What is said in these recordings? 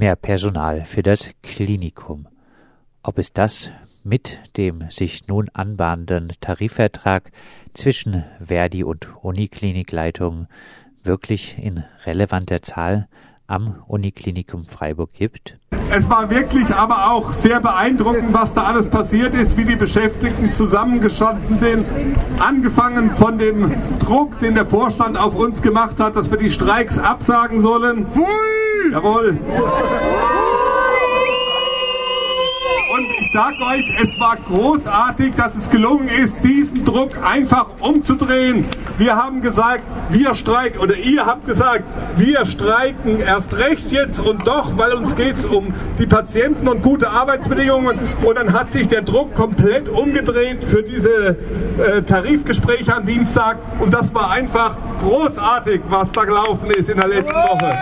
mehr Personal für das Klinikum. Ob es das mit dem sich nun anbahnenden Tarifvertrag zwischen Verdi und Uniklinikleitungen wirklich in relevanter Zahl am Uniklinikum Freiburg gibt? Es war wirklich aber auch sehr beeindruckend, was da alles passiert ist, wie die Beschäftigten zusammengeschaltet sind. Angefangen von dem Druck, den der Vorstand auf uns gemacht hat, dass wir die Streiks absagen sollen. Hui! Jawohl. Und ich sage euch, es war großartig, dass es gelungen ist, diesen Druck einfach umzudrehen. Wir haben gesagt, wir streiken, oder ihr habt gesagt, wir streiken erst recht jetzt und doch, weil uns geht es um die Patienten und gute Arbeitsbedingungen. Und dann hat sich der Druck komplett umgedreht für diese äh, Tarifgespräche am Dienstag. Und das war einfach großartig, was da gelaufen ist in der letzten Woche.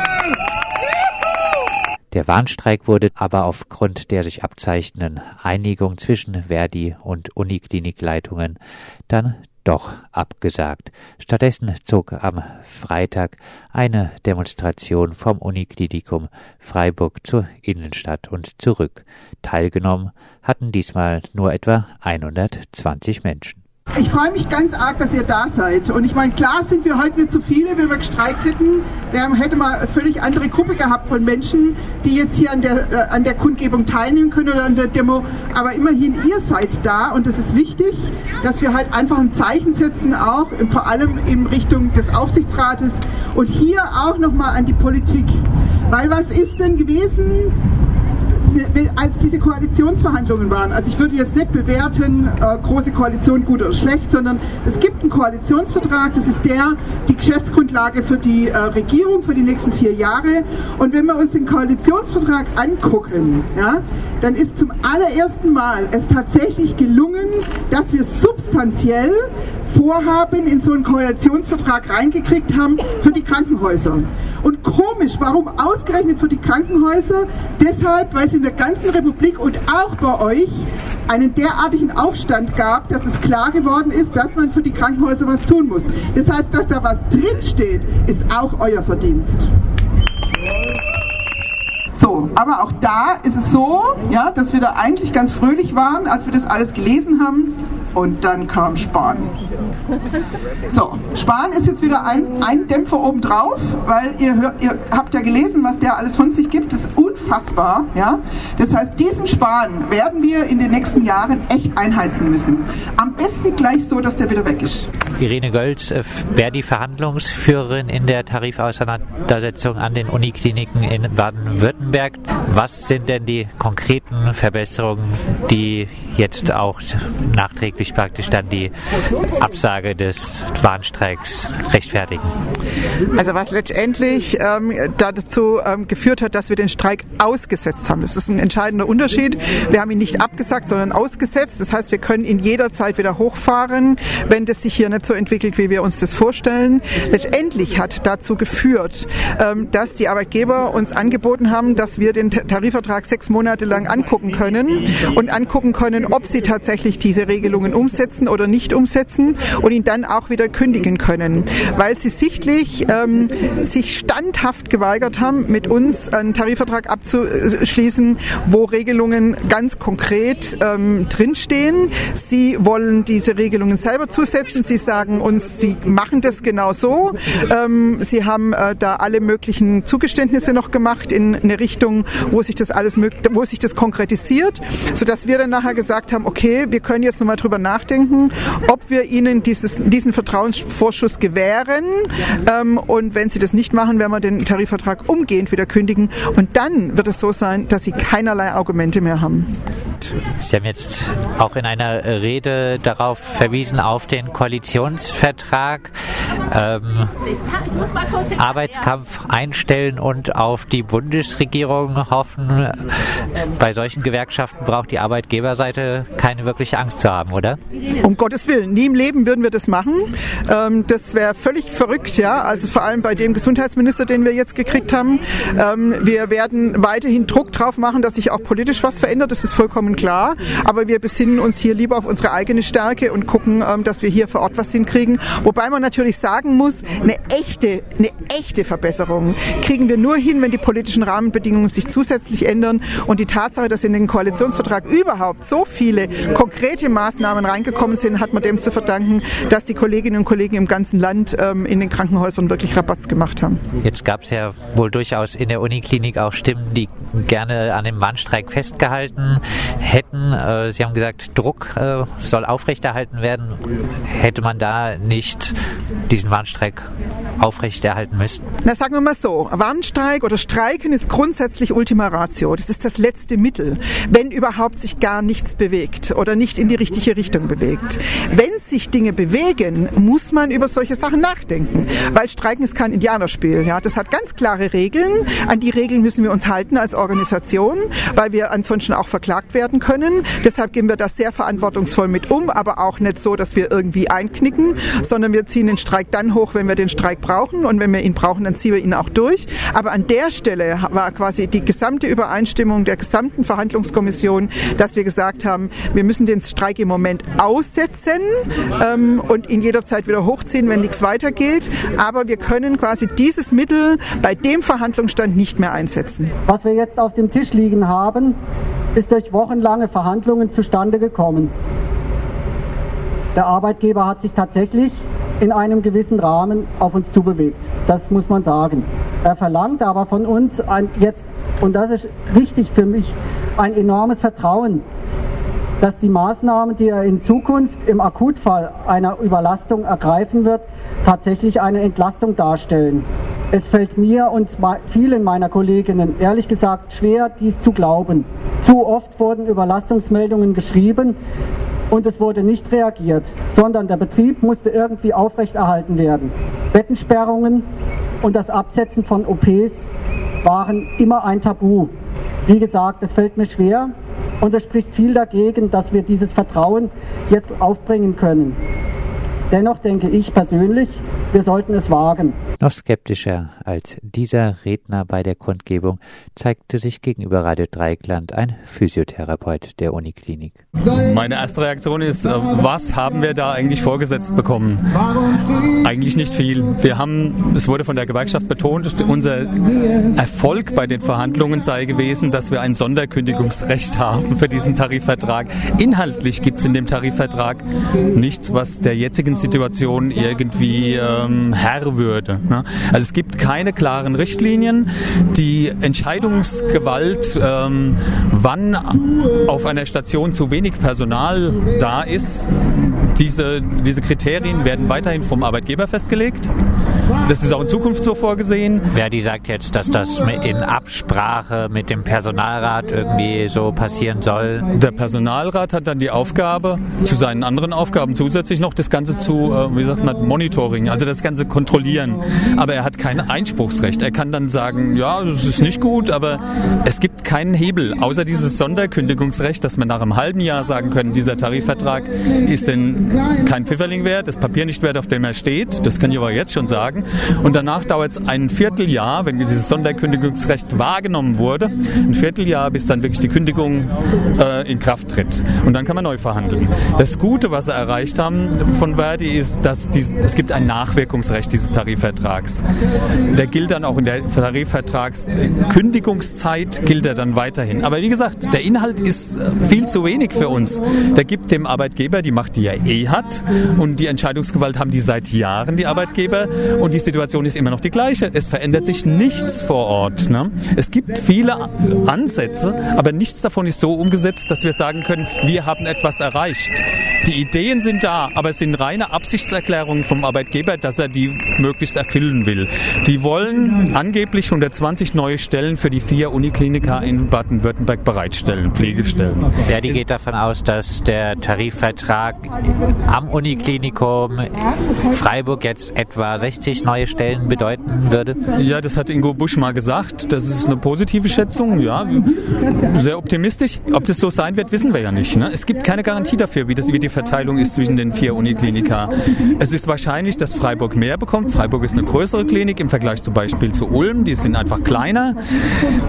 Der Warnstreik wurde aber aufgrund der sich abzeichnenden Einigung zwischen Verdi und Uniklinikleitungen dann doch abgesagt. Stattdessen zog am Freitag eine Demonstration vom Uniklinikum Freiburg zur Innenstadt und zurück. Teilgenommen hatten diesmal nur etwa 120 Menschen. Ich freue mich ganz arg, dass ihr da seid. Und ich meine, klar sind wir heute nicht so viele, wenn wir gestreikt hätten. Wir hätten mal eine völlig andere Gruppe gehabt von Menschen, die jetzt hier an der, äh, an der Kundgebung teilnehmen können oder an der Demo. Aber immerhin, ihr seid da und es ist wichtig, dass wir halt einfach ein Zeichen setzen, auch vor allem in Richtung des Aufsichtsrates und hier auch nochmal an die Politik. Weil was ist denn gewesen? Als diese Koalitionsverhandlungen waren, also ich würde jetzt nicht bewerten, äh, große Koalition gut oder schlecht, sondern es gibt einen Koalitionsvertrag, das ist der, die Geschäftsgrundlage für die äh, Regierung für die nächsten vier Jahre. Und wenn wir uns den Koalitionsvertrag angucken, ja, dann ist zum allerersten Mal es tatsächlich gelungen, dass wir substanziell Vorhaben in so einen Koalitionsvertrag reingekriegt haben für die Krankenhäuser. Und komisch, warum ausgerechnet für die Krankenhäuser? Deshalb, weil es in der ganzen Republik und auch bei euch einen derartigen Aufstand gab, dass es klar geworden ist, dass man für die Krankenhäuser was tun muss. Das heißt, dass da was drinsteht, ist auch euer Verdienst. So, aber auch da ist es so, ja, dass wir da eigentlich ganz fröhlich waren, als wir das alles gelesen haben. Und dann kam Spahn. So, Spahn ist jetzt wieder ein, ein Dämpfer obendrauf, weil ihr, hört, ihr habt ja gelesen, was der alles von sich gibt. Das ist unfassbar. Ja? Das heißt, diesen Spahn werden wir in den nächsten Jahren echt einheizen müssen. Am besten gleich so, dass der wieder weg ist. Irene Gölz äh, wäre die Verhandlungsführerin in der Tarifauseinandersetzung an den Unikliniken in Baden-Württemberg. Was sind denn die konkreten Verbesserungen, die jetzt auch nachträglich praktisch dann die Absage des Warnstreiks rechtfertigen? Also was letztendlich ähm, dazu ähm, geführt hat, dass wir den Streik ausgesetzt haben. Das ist ein entscheidender Unterschied. Wir haben ihn nicht abgesagt, sondern ausgesetzt. Das heißt, wir können ihn jederzeit wieder hochfahren, wenn das sich hier nicht so entwickelt, wie wir uns das vorstellen. Letztendlich hat dazu geführt, ähm, dass die Arbeitgeber uns angeboten haben, dass wir den Tarifvertrag sechs Monate lang angucken können und angucken können, ob sie tatsächlich diese Regelungen umsetzen oder nicht umsetzen und ihn dann auch wieder kündigen können, weil sie sichtlich ähm, sich standhaft geweigert haben, mit uns einen Tarifvertrag abzuschließen, wo Regelungen ganz konkret ähm, drinstehen. Sie wollen diese Regelungen selber zusetzen. Sie sagen, sagen uns, sie machen das genau so. Ähm, sie haben äh, da alle möglichen Zugeständnisse noch gemacht in eine Richtung, wo sich das alles wo sich das konkretisiert, sodass wir dann nachher gesagt haben, okay, wir können jetzt nochmal drüber nachdenken, ob wir ihnen dieses, diesen Vertrauensvorschuss gewähren. Ähm, und wenn sie das nicht machen, werden wir den Tarifvertrag umgehend wieder kündigen. Und dann wird es so sein, dass sie keinerlei Argumente mehr haben. Sie haben jetzt auch in einer Rede darauf verwiesen, auf den Koalitionsvertrag, ähm, Arbeitskampf einstellen und auf die Bundesregierung hoffen. Bei solchen Gewerkschaften braucht die Arbeitgeberseite keine wirkliche Angst zu haben, oder? Um Gottes Willen, nie im Leben würden wir das machen. Ähm, das wäre völlig verrückt, ja. Also vor allem bei dem Gesundheitsminister, den wir jetzt gekriegt haben. Ähm, wir werden weiterhin Druck drauf machen, dass sich auch politisch was verändert. Das ist vollkommen klar. Aber wir besinnen uns hier lieber auf unsere eigene Stärke und gucken, ähm, dass wir hier vor Ort was hinkriegen. Wobei man natürlich sagt, sagen muss, eine echte, eine echte Verbesserung kriegen wir nur hin, wenn die politischen Rahmenbedingungen sich zusätzlich ändern und die Tatsache, dass in den Koalitionsvertrag überhaupt so viele konkrete Maßnahmen reingekommen sind, hat man dem zu verdanken, dass die Kolleginnen und Kollegen im ganzen Land ähm, in den Krankenhäusern wirklich Rabatz gemacht haben. Jetzt gab es ja wohl durchaus in der Uniklinik auch Stimmen, die gerne an dem Warnstreik festgehalten hätten. Äh, Sie haben gesagt, Druck äh, soll aufrechterhalten werden. Hätte man da nicht diesen Warnstreik aufrechterhalten müssen? Na, sagen wir mal so, Warnstreik oder Streiken ist grundsätzlich Ultima Ratio. Das ist das letzte Mittel, wenn überhaupt sich gar nichts bewegt oder nicht in die richtige Richtung bewegt. Wenn sich Dinge bewegen, muss man über solche Sachen nachdenken, weil Streiken ist kein Indianerspiel. Ja, das hat ganz klare Regeln. An die Regeln müssen wir uns halten als Organisation, weil wir ansonsten auch verklagt werden können. Deshalb gehen wir da sehr verantwortungsvoll mit um, aber auch nicht so, dass wir irgendwie einknicken, sondern wir ziehen den Streik dann hoch, wenn wir den Streik brauchen und wenn wir ihn brauchen, dann ziehen wir ihn auch durch. Aber an der Stelle war quasi die gesamte Übereinstimmung der gesamten Verhandlungskommission, dass wir gesagt haben, wir müssen den Streik im Moment aussetzen ähm, und ihn jederzeit wieder hochziehen, wenn nichts weitergeht. Aber wir können quasi dieses Mittel bei dem Verhandlungsstand nicht mehr einsetzen. Was wir jetzt auf dem Tisch liegen haben, ist durch wochenlange Verhandlungen zustande gekommen. Der Arbeitgeber hat sich tatsächlich in einem gewissen Rahmen auf uns zubewegt. Das muss man sagen. Er verlangt aber von uns ein, jetzt, und das ist wichtig für mich, ein enormes Vertrauen, dass die Maßnahmen, die er in Zukunft im Akutfall einer Überlastung ergreifen wird, tatsächlich eine Entlastung darstellen. Es fällt mir und vielen meiner Kolleginnen ehrlich gesagt schwer, dies zu glauben. Zu oft wurden Überlastungsmeldungen geschrieben, und es wurde nicht reagiert, sondern der Betrieb musste irgendwie aufrechterhalten werden. Bettensperrungen und das Absetzen von OPs waren immer ein Tabu. Wie gesagt, es fällt mir schwer und es spricht viel dagegen, dass wir dieses Vertrauen jetzt aufbringen können. Dennoch denke ich persönlich, wir sollten es wagen. Noch skeptischer als dieser Redner bei der Kundgebung zeigte sich gegenüber Radio Dreieckland ein Physiotherapeut der Uniklinik. Meine erste Reaktion ist, äh, was haben wir da eigentlich vorgesetzt bekommen? Eigentlich nicht viel. Wir haben, es wurde von der Gewerkschaft betont, unser Erfolg bei den Verhandlungen sei gewesen, dass wir ein Sonderkündigungsrecht haben für diesen Tarifvertrag. Inhaltlich gibt es in dem Tarifvertrag nichts, was der jetzigen Situation irgendwie ähm, Herr würde. Ne? Also es gibt keine klaren Richtlinien. Die Entscheidungsgewalt, ähm, wann auf einer Station zu wenig Personal da ist, diese, diese Kriterien werden weiterhin vom Arbeitgeber festgelegt. Das ist auch in Zukunft so vorgesehen. Verdi sagt jetzt, dass das in Absprache mit dem Personalrat irgendwie so passieren soll. Der Personalrat hat dann die Aufgabe, zu seinen anderen Aufgaben zusätzlich noch das Ganze zu, äh, wie sagt man, Monitoring, also das Ganze kontrollieren. Aber er hat kein Einspruchsrecht. Er kann dann sagen, ja, das ist nicht gut, aber es gibt keinen Hebel, außer dieses Sonderkündigungsrecht, dass man nach einem halben Jahr sagen können, dieser Tarifvertrag ist denn kein Pfifferling wert, das Papier nicht wert, auf dem er steht. Das kann ich aber jetzt schon sagen sagen. Und danach dauert es ein Vierteljahr, wenn dieses Sonderkündigungsrecht wahrgenommen wurde, ein Vierteljahr, bis dann wirklich die Kündigung äh, in Kraft tritt. Und dann kann man neu verhandeln. Das Gute, was sie erreicht haben von Verdi, ist, dass dies, es gibt ein Nachwirkungsrecht dieses Tarifvertrags. Der gilt dann auch in der Tarifvertragskündigungszeit, gilt er dann weiterhin. Aber wie gesagt, der Inhalt ist äh, viel zu wenig für uns. Der gibt dem Arbeitgeber die Macht, die er eh hat. Und die Entscheidungsgewalt haben die seit Jahren, die Arbeitgeber. Und und die Situation ist immer noch die gleiche. Es verändert sich nichts vor Ort. Ne? Es gibt viele Ansätze, aber nichts davon ist so umgesetzt, dass wir sagen können, wir haben etwas erreicht. Die Ideen sind da, aber es sind reine Absichtserklärungen vom Arbeitgeber, dass er die möglichst erfüllen will. Die wollen angeblich 120 neue Stellen für die vier Unikliniker in Baden-Württemberg bereitstellen, Pflegestellen. Verdi geht davon aus, dass der Tarifvertrag am Uniklinikum Freiburg jetzt etwa 60 20 neue Stellen bedeuten würde? Ja, das hat Ingo Busch mal gesagt. Das ist eine positive Schätzung. Ja, sehr optimistisch. Ob das so sein wird, wissen wir ja nicht. Ne? Es gibt keine Garantie dafür, wie, das, wie die Verteilung ist zwischen den vier Uniklinika. Es ist wahrscheinlich, dass Freiburg mehr bekommt. Freiburg ist eine größere Klinik im Vergleich zum Beispiel zu Ulm. Die sind einfach kleiner.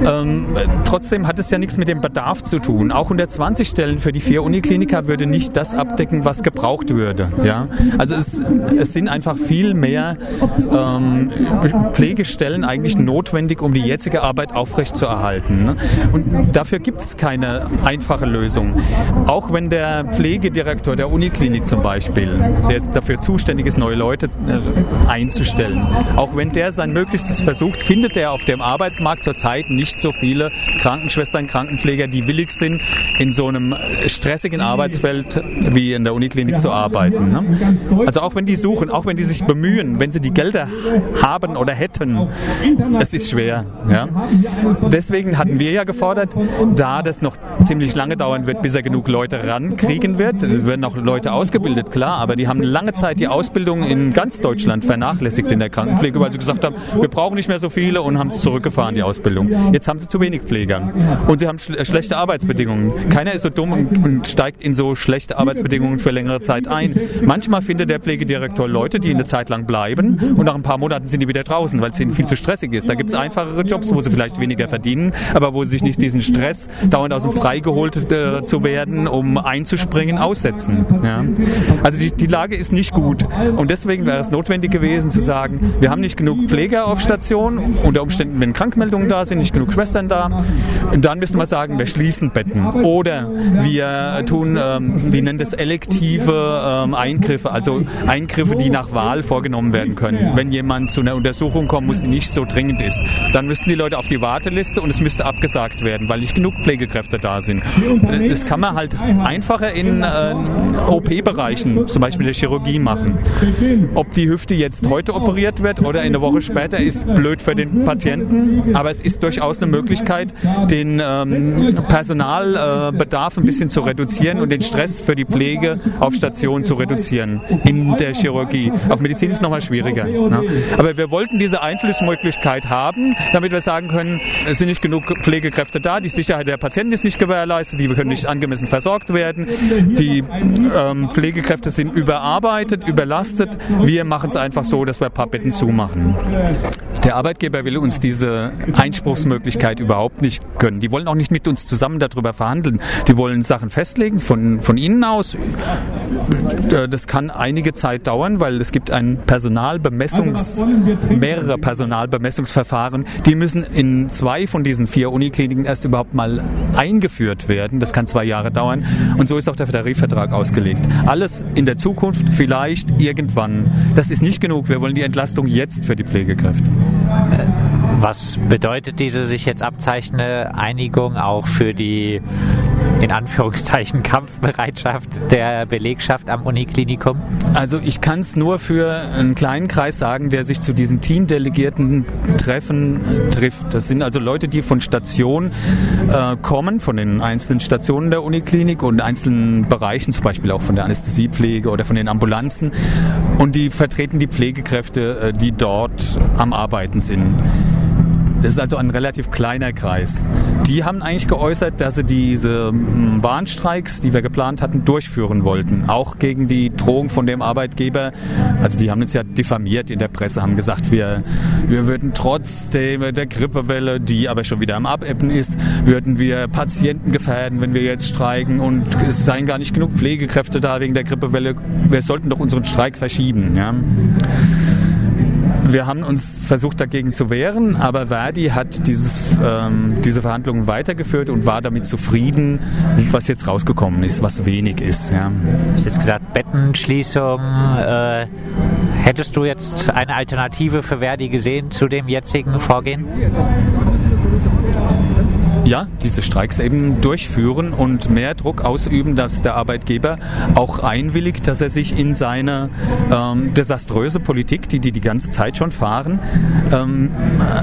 Ähm, trotzdem hat es ja nichts mit dem Bedarf zu tun. Auch 120 Stellen für die vier Uniklinika würde nicht das abdecken, was gebraucht würde. Ja? Also es, es sind einfach viel mehr ähm, Pflegestellen eigentlich notwendig, um die jetzige Arbeit aufrechtzuerhalten. Ne? Und dafür gibt es keine einfache Lösung. Auch wenn der Pflegedirektor der Uniklinik zum Beispiel, der dafür zuständig ist, neue Leute äh, einzustellen, auch wenn der sein Möglichstes versucht, findet er auf dem Arbeitsmarkt zurzeit nicht so viele Krankenschwestern, Krankenpfleger, die willig sind, in so einem stressigen Arbeitsfeld wie in der Uniklinik zu arbeiten. Ne? Also auch wenn die suchen, auch wenn die sich bemühen, wenn sie die Gelder haben oder hätten, es ist schwer. Ja? Deswegen hatten wir ja gefordert, da das noch ziemlich lange dauern wird, bis er genug Leute rankriegen wird. Werden auch Leute ausgebildet, klar, aber die haben lange Zeit die Ausbildung in ganz Deutschland vernachlässigt in der Krankenpflege, weil sie gesagt haben, wir brauchen nicht mehr so viele und haben es zurückgefahren, die Ausbildung. Jetzt haben sie zu wenig Pfleger und sie haben schle schlechte Arbeitsbedingungen. Keiner ist so dumm und, und steigt in so schlechte Arbeitsbedingungen für längere Zeit ein. Manchmal findet der Pflegedirektor Leute, die eine Zeit lang bleiben und nach ein paar Monaten sind die wieder draußen, weil es ihnen viel zu stressig ist. Da gibt es einfachere Jobs, wo sie vielleicht weniger verdienen, aber wo sie sich nicht diesen Stress, dauernd aus dem Frei geholt äh, zu werden, um einzuspringen, aussetzen. Ja? Also die, die Lage ist nicht gut und deswegen wäre es notwendig gewesen zu sagen, wir haben nicht genug Pfleger auf Station, unter Umständen, wenn Krankmeldungen da sind, nicht genug Schwestern da, und dann müssen wir sagen, wir schließen Betten oder wir tun, ähm, die nennen das elektive ähm, Eingriffe, also Eingriffe, die nach Wahl vorgenommen werden können. Wenn jemand zu einer Untersuchung kommt, muss die nicht so dringend ist, dann müssten die Leute auf die Warteliste und es müsste abgesagt werden, weil nicht genug Pflegekräfte da sind. Das kann man halt einfacher in äh, OP-Bereichen, zum Beispiel der Chirurgie machen. Ob die Hüfte jetzt heute operiert wird oder eine Woche später, ist blöd für den Patienten, aber es ist durchaus eine Möglichkeit, den ähm, Personalbedarf äh, ein bisschen zu reduzieren und den Stress für die Pflege auf Station zu reduzieren in der Chirurgie. Auf Medizin ist es nochmal schwieriger. Ne? Aber wir wollten diese Einflussmöglichkeit haben, damit wir sagen können, es sind nicht genug Pflegekräfte da, die Sicherheit der Patienten ist nicht gewährleistet, die können nicht angemessen versorgt werden, die ähm, Pflegekräfte sind überarbeitet, überlastet. Wir machen es einfach so, dass wir ein paar Betten zumachen. Der Arbeitgeber will uns diese Einspruchsmöglichkeit überhaupt nicht gönnen. Die wollen auch nicht mit uns zusammen darüber verhandeln. Die wollen Sachen festlegen von, von ihnen aus. Das kann einige Zeit dauern, weil es gibt ein Personalbemessungs, mehrere Personalbemessungsverfahren. Die müssen in zwei von diesen vier Unikliniken erst überhaupt mal eingeführt werden. Das kann zwei Jahre dauern. Und so ist auch der Tarifvertrag ausgelegt. Alles in der Zukunft, vielleicht irgendwann. Das ist nicht genug. Wir wollen die Entlastung jetzt für die Pflegekräfte. Was bedeutet diese sich jetzt abzeichnende Einigung auch für die in Anführungszeichen Kampfbereitschaft der Belegschaft am Uniklinikum? Also ich kann es nur für einen kleinen Kreis sagen, der sich zu diesen Teamdelegierten Treffen äh, trifft. Das sind also Leute, die von Stationen äh, kommen, von den einzelnen Stationen der Uniklinik und einzelnen Bereichen, zum Beispiel auch von der Anästhesiepflege oder von den Ambulanzen. Und die vertreten die Pflegekräfte, äh, die dort am Arbeiten sind. Das ist also ein relativ kleiner Kreis. Die haben eigentlich geäußert, dass sie diese hm, Warnstreiks, die wir geplant hatten, durchführen wollten. Auch gegen die Drohung von dem Arbeitgeber. Also die haben uns ja diffamiert in der Presse, haben gesagt, wir, wir würden trotz der, der Grippewelle, die aber schon wieder am Abebben ist, würden wir Patienten gefährden, wenn wir jetzt streiken und es seien gar nicht genug Pflegekräfte da wegen der Grippewelle. Wir sollten doch unseren Streik verschieben. Ja. Wir haben uns versucht dagegen zu wehren, aber Verdi hat dieses, ähm, diese Verhandlungen weitergeführt und war damit zufrieden, was jetzt rausgekommen ist, was wenig ist. Ja. Du hast jetzt gesagt, Bettenschließung. Äh, hättest du jetzt eine Alternative für Verdi gesehen zu dem jetzigen Vorgehen? Ja, diese Streiks eben durchführen und mehr Druck ausüben, dass der Arbeitgeber auch einwilligt, dass er sich in seine ähm, desaströse Politik, die die die ganze Zeit schon fahren, ähm,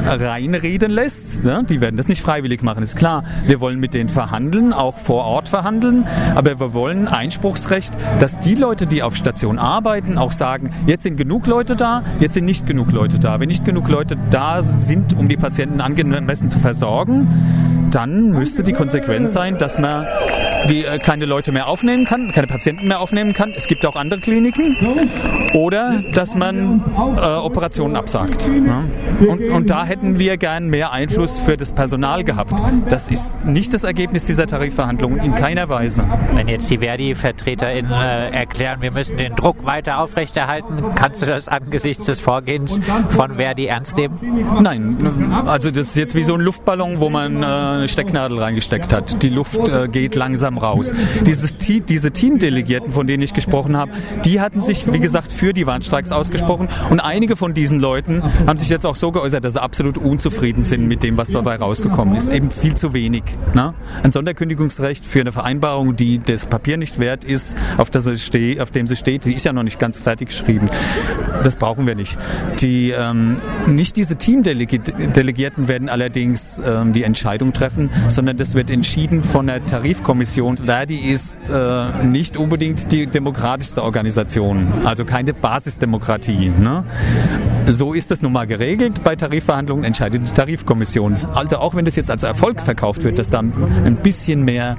reinreden lässt. Ja, die werden das nicht freiwillig machen, ist klar. Wir wollen mit denen verhandeln, auch vor Ort verhandeln, aber wir wollen Einspruchsrecht, dass die Leute, die auf Station arbeiten, auch sagen, jetzt sind genug Leute da, jetzt sind nicht genug Leute da. Wenn nicht genug Leute da sind, um die Patienten angemessen zu versorgen, dann müsste die Konsequenz sein, dass man die äh, keine Leute mehr aufnehmen kann, keine Patienten mehr aufnehmen kann. Es gibt auch andere Kliniken. Oder dass man äh, Operationen absagt. Ja. Und, und da hätten wir gern mehr Einfluss für das Personal gehabt. Das ist nicht das Ergebnis dieser Tarifverhandlungen in keiner Weise. Wenn jetzt die Verdi-VertreterInnen äh, erklären, wir müssen den Druck weiter aufrechterhalten, kannst du das angesichts des Vorgehens von Verdi ernst nehmen? Nein, also das ist jetzt wie so ein Luftballon, wo man äh, eine Stecknadel reingesteckt hat. Die Luft äh, geht langsam raus. Dieses diese Teamdelegierten, von denen ich gesprochen habe, die hatten sich, wie gesagt, für die Warnstreiks ausgesprochen und einige von diesen Leuten haben sich jetzt auch so geäußert, dass sie absolut unzufrieden sind mit dem, was dabei rausgekommen ist. Eben viel zu wenig. Ne? Ein Sonderkündigungsrecht für eine Vereinbarung, die das Papier nicht wert ist, auf, das steht, auf dem sie steht, die ist ja noch nicht ganz fertig geschrieben. Das brauchen wir nicht. Die, ähm, nicht diese Teamdelegierten werden allerdings ähm, die Entscheidung treffen, sondern das wird entschieden von der Tarifkommission. Verdi ist äh, nicht unbedingt die demokratischste Organisation, also keine Basisdemokratie. Ne? So ist das nun mal geregelt. Bei Tarifverhandlungen entscheidet die Tarifkommission. Also auch wenn das jetzt als Erfolg verkauft wird, dass da ein bisschen mehr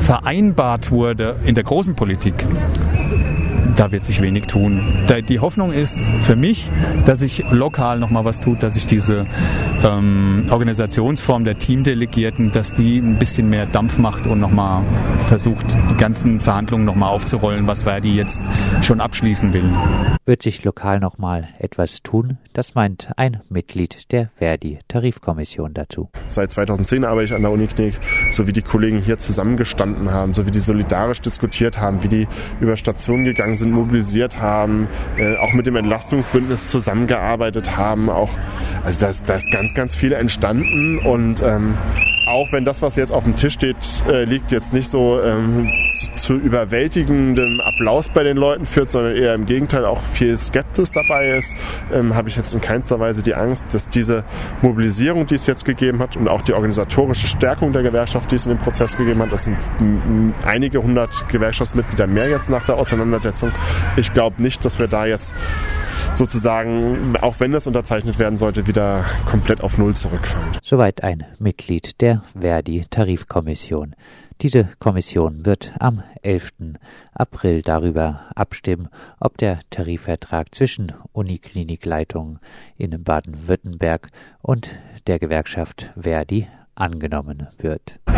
vereinbart wurde in der großen Politik, da wird sich wenig tun. Die Hoffnung ist für mich, dass sich lokal nochmal was tut, dass sich diese ähm, Organisationsform der Teamdelegierten, dass die ein bisschen mehr Dampf macht und nochmal versucht, die ganzen Verhandlungen nochmal aufzurollen, was Verdi jetzt schon abschließen will. Wird sich lokal nochmal etwas tun? Das meint ein Mitglied der Verdi-Tarifkommission dazu. Seit 2010 arbeite ich an der Uniklinik, so wie die Kollegen hier zusammengestanden haben, so wie die solidarisch diskutiert haben, wie die über Stationen gegangen sind, mobilisiert haben, äh, auch mit dem Entlastungsbündnis zusammengearbeitet haben. Auch, also da ist, da ist ganz, ganz viel entstanden und ähm, auch wenn das, was jetzt auf dem Tisch steht, äh, liegt, jetzt nicht so ähm, zu, zu, überwältigendem Applaus bei den Leuten führt, sondern eher im Gegenteil auch viel Skeptis dabei ist, ähm, habe ich jetzt in keinster Weise die Angst, dass diese Mobilisierung, die es jetzt gegeben hat und auch die organisatorische Stärkung der Gewerkschaft, die es in dem Prozess gegeben hat, das sind einige hundert Gewerkschaftsmitglieder mehr jetzt nach der Auseinandersetzung. Ich glaube nicht, dass wir da jetzt sozusagen, auch wenn das unterzeichnet werden sollte, wieder komplett auf Null zurückfallen. Soweit ein Mitglied der Verdi-Tarifkommission. Diese Kommission wird am 11. April darüber abstimmen, ob der Tarifvertrag zwischen Uniklinikleitungen in Baden-Württemberg und der Gewerkschaft Verdi angenommen wird. Oh,